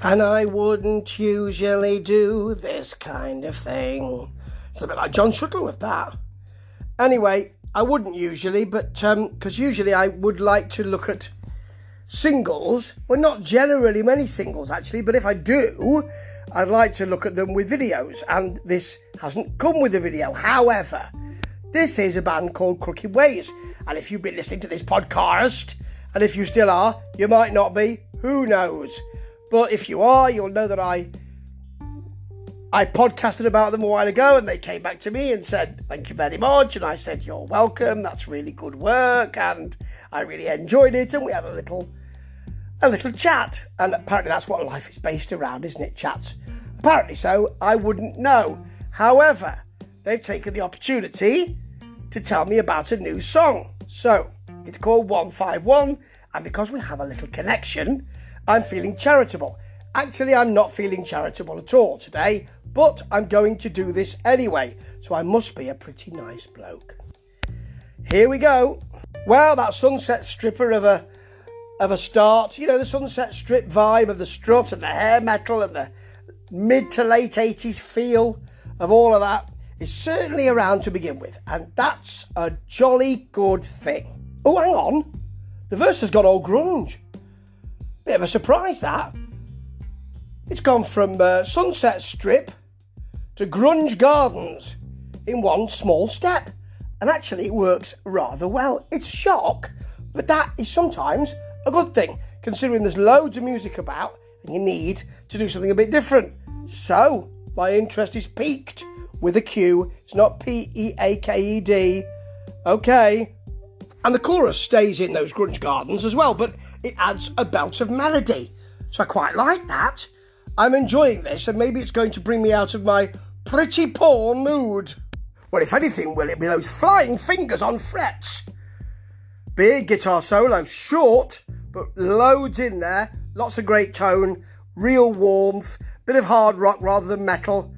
And I wouldn't usually do this kind of thing. It's a bit like John Shuttleworth, that. Anyway, I wouldn't usually, but because um, usually I would like to look at singles. Well, not generally many singles actually, but if I do, I'd like to look at them with videos. And this hasn't come with a video. However, this is a band called Crooked Ways. And if you've been listening to this podcast, and if you still are, you might not be, who knows? But if you are, you'll know that I I podcasted about them a while ago and they came back to me and said, Thank you very much. And I said, You're welcome. That's really good work. And I really enjoyed it. And we had a little a little chat. And apparently that's what life is based around, isn't it? Chats. Apparently so. I wouldn't know. However, they've taken the opportunity to tell me about a new song. So it's called 151. And because we have a little connection, I'm feeling charitable. Actually, I'm not feeling charitable at all today, but I'm going to do this anyway, so I must be a pretty nice bloke. Here we go. Well, that Sunset Stripper of a of a start, you know, the Sunset Strip vibe of the strut and the hair metal and the mid to late 80s feel of all of that is certainly around to begin with, and that's a jolly good thing. Oh, hang on. The verse has got all grunge. Bit of a surprise, that. It's gone from uh, Sunset Strip to Grunge Gardens in one small step. And actually, it works rather well. It's a shock, but that is sometimes a good thing, considering there's loads of music about and you need to do something a bit different. So, my interest is piqued with a Q. It's not P E A K E D. Okay. And the chorus stays in those grunge gardens as well, but it adds a belt of melody. So I quite like that. I'm enjoying this, and maybe it's going to bring me out of my pretty poor mood. Well, if anything, will it be those flying fingers on frets? Big guitar solo, short, but loads in there. Lots of great tone, real warmth, bit of hard rock rather than metal.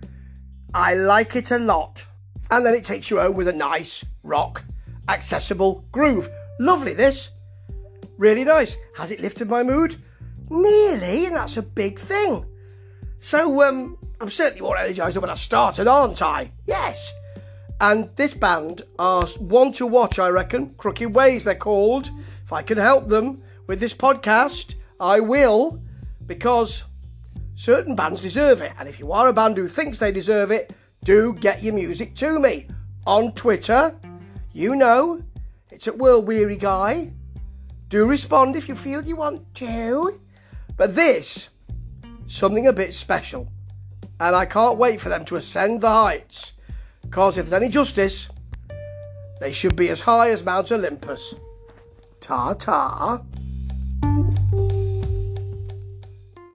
I like it a lot. And then it takes you home with a nice rock accessible groove. Lovely, this. Really nice. Has it lifted my mood? Nearly, and that's a big thing. So, um, I'm certainly more energised than when I started, aren't I? Yes. And this band are one to watch, I reckon. Crooked Ways, they're called. If I can help them with this podcast, I will, because certain bands deserve it. And if you are a band who thinks they deserve it, do get your music to me on Twitter you know, it's at World Weary Guy. Do respond if you feel you want to. But this, something a bit special. And I can't wait for them to ascend the heights. Because if there's any justice, they should be as high as Mount Olympus. Ta ta.